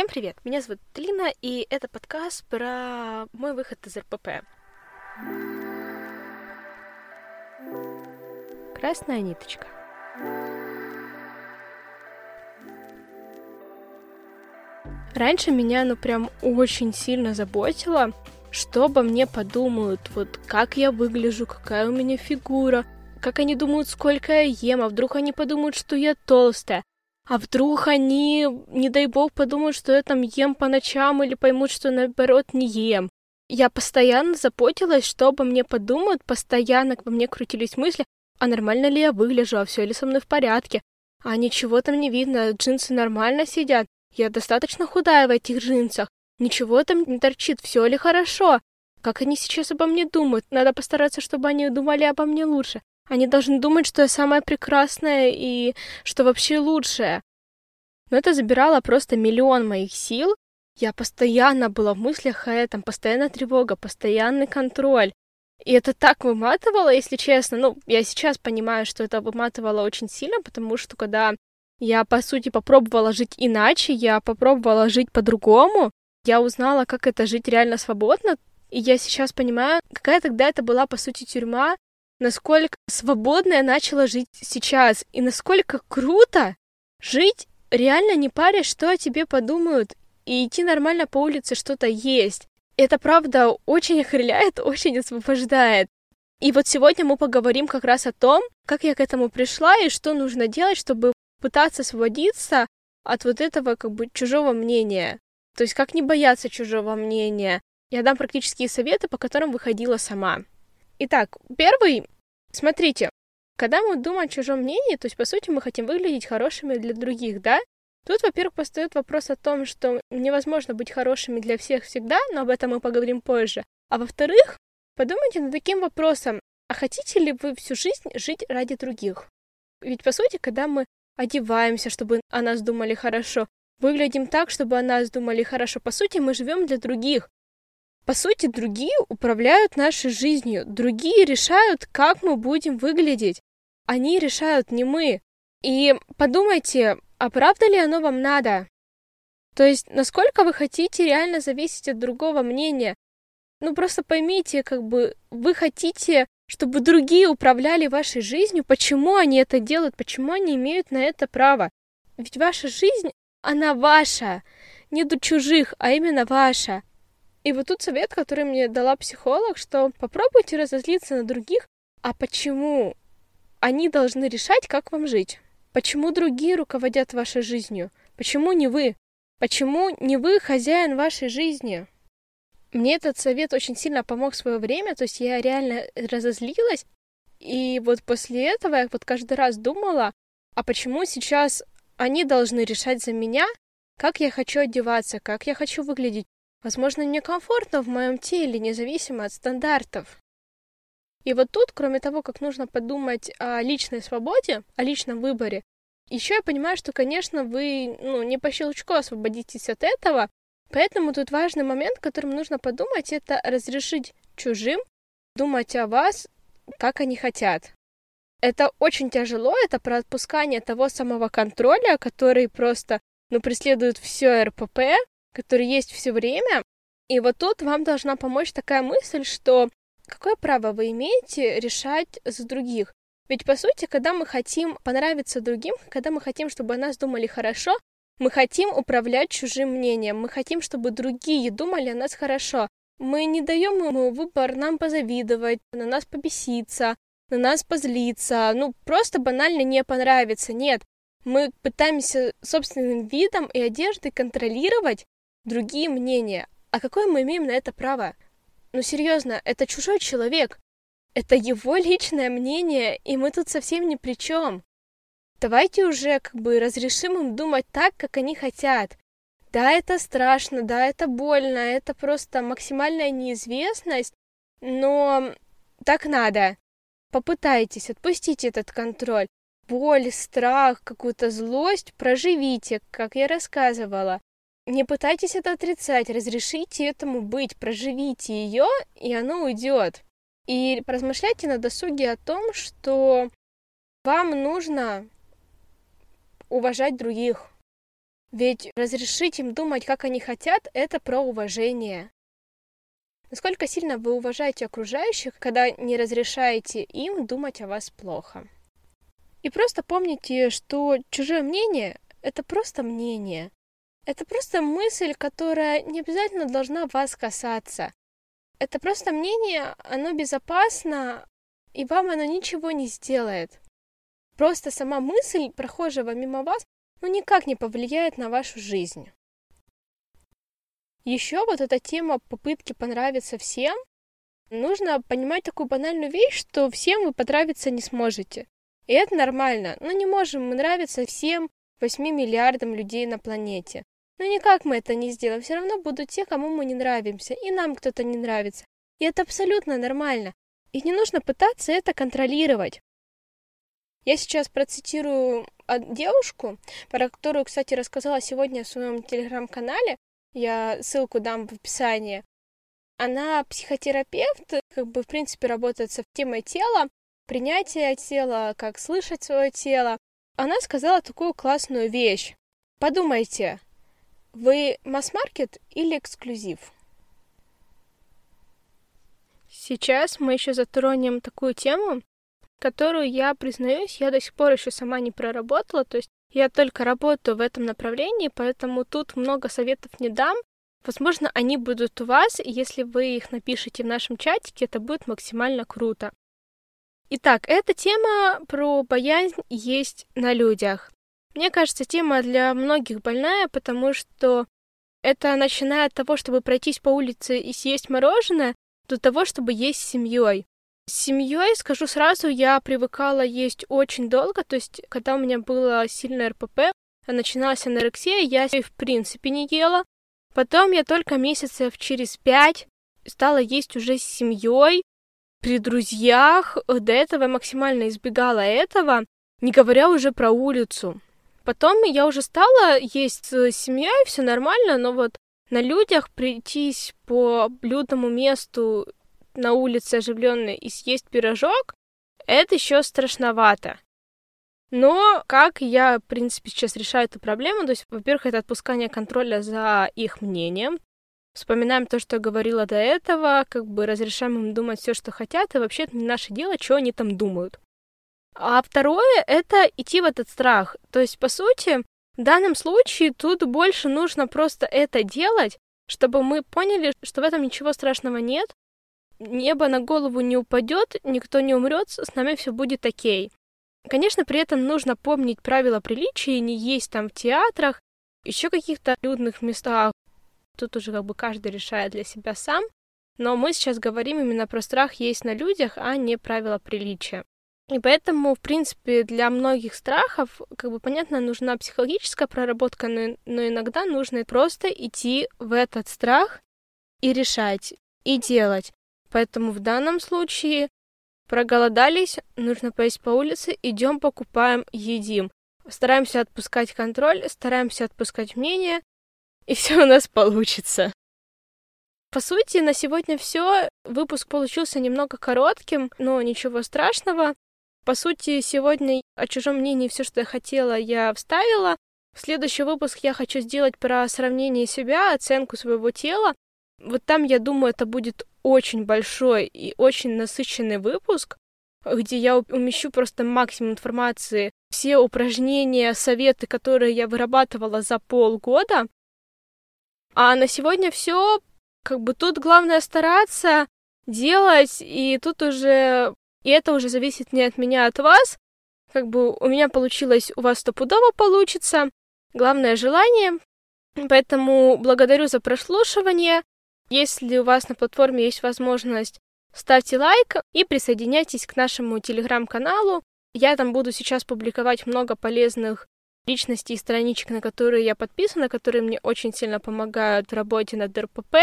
Всем привет! Меня зовут Лина, и это подкаст про мой выход из РПП. Красная ниточка. Раньше меня, ну, прям очень сильно заботило, что обо мне подумают, вот как я выгляжу, какая у меня фигура, как они думают, сколько я ем, а вдруг они подумают, что я толстая, а вдруг они, не дай бог, подумают, что я там ем по ночам или поймут, что наоборот не ем. Я постоянно заботилась, что обо мне подумают, постоянно во мне крутились мысли, а нормально ли я выгляжу, а все ли со мной в порядке, а ничего там не видно, джинсы нормально сидят, я достаточно худая в этих джинсах, ничего там не торчит, все ли хорошо, как они сейчас обо мне думают, надо постараться, чтобы они думали обо мне лучше. Они должны думать, что я самая прекрасная и что вообще лучшая. Но это забирало просто миллион моих сил. Я постоянно была в мыслях о этом, постоянная тревога, постоянный контроль. И это так выматывало, если честно. Ну, я сейчас понимаю, что это выматывало очень сильно, потому что когда я, по сути, попробовала жить иначе, я попробовала жить по-другому, я узнала, как это жить реально свободно, и я сейчас понимаю, какая тогда это была, по сути, тюрьма, насколько свободно я начала жить сейчас, и насколько круто жить, реально не парясь, что о тебе подумают, и идти нормально по улице что-то есть. Это, правда, очень охреляет, очень освобождает. И вот сегодня мы поговорим как раз о том, как я к этому пришла и что нужно делать, чтобы пытаться освободиться от вот этого как бы чужого мнения. То есть как не бояться чужого мнения. Я дам практические советы, по которым выходила сама. Итак, первый, смотрите, когда мы думаем о чужом мнении, то есть, по сути, мы хотим выглядеть хорошими для других, да? Тут, во-первых, постает вопрос о том, что невозможно быть хорошими для всех всегда, но об этом мы поговорим позже. А во-вторых, подумайте над таким вопросом, а хотите ли вы всю жизнь жить ради других? Ведь, по сути, когда мы одеваемся, чтобы о нас думали хорошо, выглядим так, чтобы о нас думали хорошо, по сути, мы живем для других. По сути, другие управляют нашей жизнью, другие решают, как мы будем выглядеть. Они решают, не мы. И подумайте, а правда ли оно вам надо? То есть, насколько вы хотите реально зависеть от другого мнения? Ну, просто поймите, как бы, вы хотите, чтобы другие управляли вашей жизнью, почему они это делают, почему они имеют на это право? Ведь ваша жизнь, она ваша, не до чужих, а именно ваша. И вот тут совет, который мне дала психолог, что попробуйте разозлиться на других, а почему? Они должны решать, как вам жить. Почему другие руководят вашей жизнью? Почему не вы? Почему не вы хозяин вашей жизни? Мне этот совет очень сильно помог в свое время, то есть я реально разозлилась, и вот после этого я вот каждый раз думала, а почему сейчас они должны решать за меня, как я хочу одеваться, как я хочу выглядеть, Возможно, мне комфортно в моем теле, независимо от стандартов. И вот тут, кроме того, как нужно подумать о личной свободе, о личном выборе, еще я понимаю, что, конечно, вы ну, не по щелчку освободитесь от этого, поэтому тут важный момент, которым нужно подумать, это разрешить чужим думать о вас, как они хотят. Это очень тяжело, это про отпускание того самого контроля, который просто ну, преследует все РПП, который есть все время. И вот тут вам должна помочь такая мысль, что какое право вы имеете решать за других? Ведь, по сути, когда мы хотим понравиться другим, когда мы хотим, чтобы о нас думали хорошо, мы хотим управлять чужим мнением, мы хотим, чтобы другие думали о нас хорошо. Мы не даем ему выбор нам позавидовать, на нас побеситься, на нас позлиться, ну, просто банально не понравится. Нет, мы пытаемся собственным видом и одеждой контролировать другие мнения. А какое мы имеем на это право? Ну серьезно, это чужой человек. Это его личное мнение, и мы тут совсем ни при чем. Давайте уже как бы разрешим им думать так, как они хотят. Да, это страшно, да, это больно, это просто максимальная неизвестность, но так надо. Попытайтесь, отпустите этот контроль. Боль, страх, какую-то злость проживите, как я рассказывала. Не пытайтесь это отрицать, разрешите этому быть, проживите ее, и оно уйдет. И размышляйте на досуге о том, что вам нужно уважать других. Ведь разрешить им думать, как они хотят, это про уважение. Насколько сильно вы уважаете окружающих, когда не разрешаете им думать о вас плохо. И просто помните, что чужое мнение — это просто мнение. Это просто мысль, которая не обязательно должна вас касаться. Это просто мнение, оно безопасно, и вам оно ничего не сделает. Просто сама мысль прохожего мимо вас, ну никак не повлияет на вашу жизнь. Еще вот эта тема попытки понравиться всем, нужно понимать такую банальную вещь, что всем вы понравиться не сможете. И это нормально. Ну не можем мы нравиться всем 8 миллиардам людей на планете. Но никак мы это не сделаем. Все равно будут те, кому мы не нравимся. И нам кто-то не нравится. И это абсолютно нормально. И не нужно пытаться это контролировать. Я сейчас процитирую девушку, про которую, кстати, рассказала сегодня в своем телеграм-канале. Я ссылку дам в описании. Она психотерапевт, как бы, в принципе, работает с темой тела, принятия тела, как слышать свое тело. Она сказала такую классную вещь. Подумайте, вы масс-маркет или эксклюзив? Сейчас мы еще затронем такую тему, которую я, признаюсь, я до сих пор еще сама не проработала, то есть я только работаю в этом направлении, поэтому тут много советов не дам. Возможно, они будут у вас, и если вы их напишите в нашем чатике, это будет максимально круто. Итак, эта тема про боязнь есть на людях. Мне кажется, тема для многих больная, потому что это начиная от того, чтобы пройтись по улице и съесть мороженое, до того, чтобы есть с семьей. С семьей, скажу сразу, я привыкала есть очень долго, то есть, когда у меня было сильное РПП, начиналась анорексия, я в принципе не ела. Потом я только месяцев через пять стала есть уже с семьей, при друзьях. До этого максимально избегала этого, не говоря уже про улицу. Потом я уже стала есть с семьей, все нормально, но вот на людях прийтись по людному месту на улице оживленной и съесть пирожок, это еще страшновато. Но как я, в принципе, сейчас решаю эту проблему, то есть, во-первых, это отпускание контроля за их мнением. Вспоминаем то, что я говорила до этого, как бы разрешаем им думать все, что хотят, и вообще это не наше дело, что они там думают. А второе — это идти в этот страх. То есть, по сути, в данном случае тут больше нужно просто это делать, чтобы мы поняли, что в этом ничего страшного нет, небо на голову не упадет, никто не умрет, с нами все будет окей. Конечно, при этом нужно помнить правила приличия не есть там в театрах, еще каких-то людных местах. Тут уже как бы каждый решает для себя сам. Но мы сейчас говорим именно про страх есть на людях, а не правила приличия. И поэтому, в принципе, для многих страхов, как бы понятно, нужна психологическая проработка, но, но иногда нужно просто идти в этот страх и решать, и делать. Поэтому в данном случае проголодались, нужно поесть по улице, идем покупаем, едим. Стараемся отпускать контроль, стараемся отпускать мнение, и все у нас получится. По сути, на сегодня все. Выпуск получился немного коротким, но ничего страшного. По сути, сегодня о чужом мнении все, что я хотела, я вставила. В следующий выпуск я хочу сделать про сравнение себя, оценку своего тела. Вот там, я думаю, это будет очень большой и очень насыщенный выпуск, где я умещу просто максимум информации, все упражнения, советы, которые я вырабатывала за полгода. А на сегодня все. Как бы тут главное стараться делать, и тут уже и это уже зависит не от меня, а от вас. Как бы у меня получилось, у вас стопудово получится. Главное желание. Поэтому благодарю за прослушивание. Если у вас на платформе есть возможность, ставьте лайк и присоединяйтесь к нашему телеграм-каналу. Я там буду сейчас публиковать много полезных личностей и страничек, на которые я подписана, которые мне очень сильно помогают в работе над РПП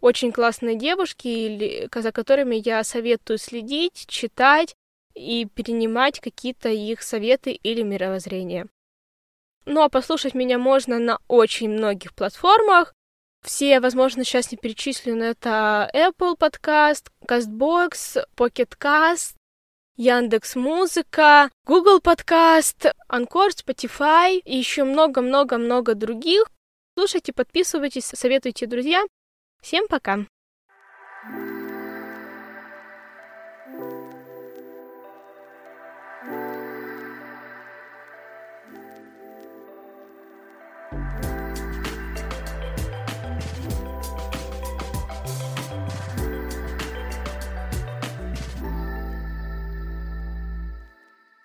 очень классные девушки, за которыми я советую следить, читать и перенимать какие-то их советы или мировоззрения. Ну а послушать меня можно на очень многих платформах. Все, возможно, сейчас не перечислю, но это Apple Podcast, CastBox, Pocket Cast, Яндекс Музыка, Google Подкаст, Анкор, Spotify и еще много-много-много других. Слушайте, подписывайтесь, советуйте друзьям. Всем пока!